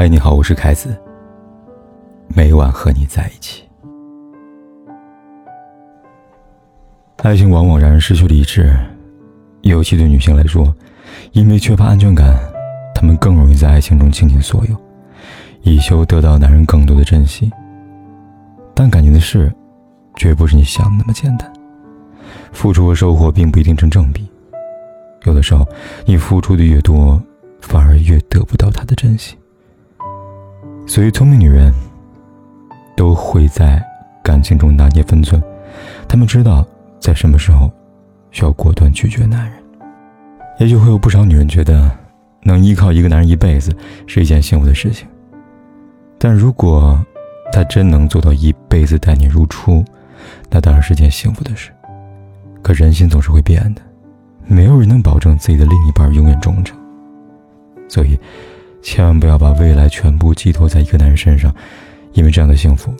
嗨，你好，我是凯子。每晚和你在一起。爱情往往让人失去理智，尤其对女性来说，因为缺乏安全感，她们更容易在爱情中倾尽所有，以求得到男人更多的珍惜。但感情的事，绝不是你想的那么简单。付出和收获并不一定成正比，有的时候，你付出的越多，反而越得不到他的珍惜。所以，聪明女人都会在感情中拿捏分寸，她们知道在什么时候需要果断拒绝男人。也许会有不少女人觉得，能依靠一个男人一辈子是一件幸福的事情。但如果他真能做到一辈子待你如初，那当然是件幸福的事。可人心总是会变的，没有人能保证自己的另一半永远忠诚，所以。千万不要把未来全部寄托在一个男人身上，因为这样的幸福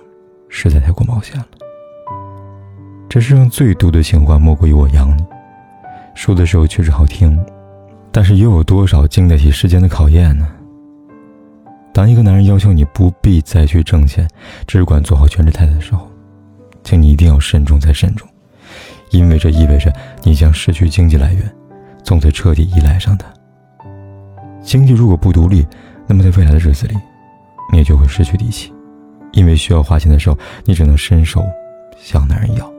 实在太过冒险了。这世上最毒的情话莫过于“我养你”，说的时候确实好听，但是又有多少经得起时间的考验呢？当一个男人要求你不必再去挣钱，只管做好全职太太的时候，请你一定要慎重再慎重，因为这意味着你将失去经济来源，从此彻底依赖上他。经济如果不独立，那么在未来的日子里，你也就会失去底气，因为需要花钱的时候，你只能伸手向男人要。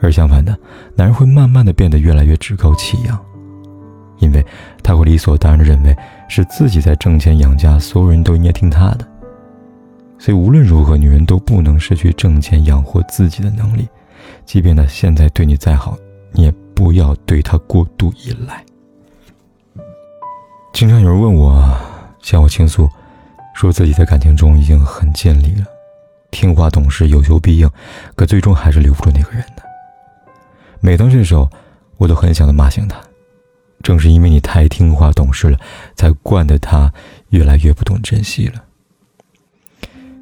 而相反的，男人会慢慢的变得越来越趾高气扬，因为他会理所当然的认为是自己在挣钱养家，所有人都应该听他的。所以无论如何，女人都不能失去挣钱养活自己的能力，即便他现在对你再好，你也不要对他过度依赖。经常有人问我，向我倾诉，说自己在感情中已经很尽力了，听话懂事，有求必应，可最终还是留不住那个人的。每当这时候，我都很想的骂醒他。正是因为你太听话懂事了，才惯得他越来越不懂珍惜了。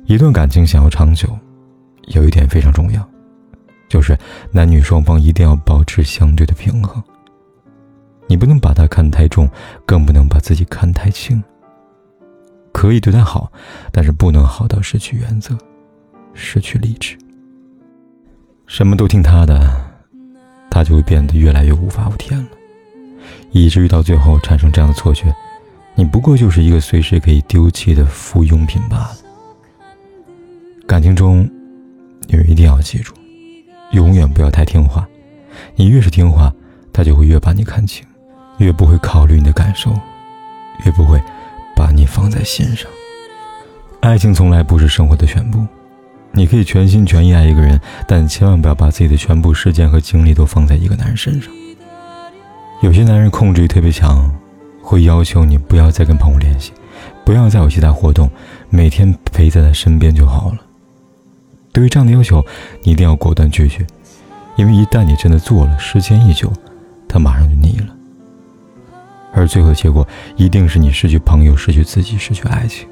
一段感情想要长久，有一点非常重要，就是男女双方一定要保持相对的平衡。你不能把他看得太重，更不能把自己看太轻。可以对他好，但是不能好到失去原则，失去理智。什么都听他的，他就会变得越来越无法无天了，以至于到最后产生这样的错觉：你不过就是一个随时可以丢弃的附庸品罢了。感情中，女人一定要记住，永远不要太听话。你越是听话，他就会越把你看轻。越不会考虑你的感受，越不会把你放在心上。爱情从来不是生活的全部，你可以全心全意爱一个人，但千万不要把自己的全部时间和精力都放在一个男人身上。有些男人控制欲特别强，会要求你不要再跟朋友联系，不要再有其他活动，每天陪在他身边就好了。对于这样的要求，你一定要果断拒绝，因为一旦你真的做了，时间一久，他马上就腻了。而最后的结果一定是你失去朋友，失去自己，失去爱情。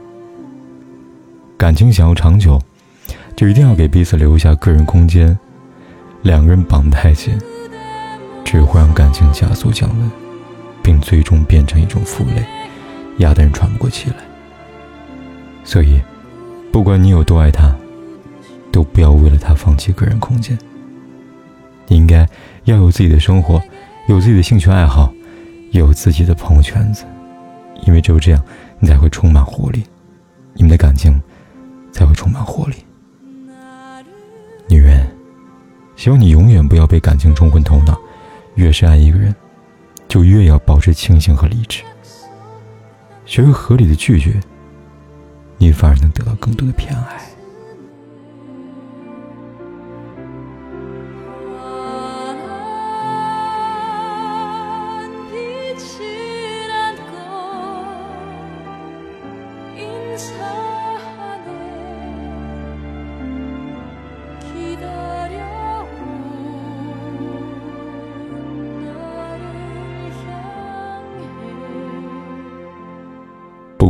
感情想要长久，就一定要给彼此留下个人空间。两个人绑太紧，只会让感情加速降温，并最终变成一种负累，压得人喘不过气来。所以，不管你有多爱他，都不要为了他放弃个人空间。你应该要有自己的生活，有自己的兴趣爱好。有自己的朋友圈子，因为只有这样，你才会充满活力，你们的感情才会充满活力。女人，希望你永远不要被感情冲昏头脑，越是爱一个人，就越要保持清醒和理智，学会合理的拒绝，你反而能得到更多的偏爱。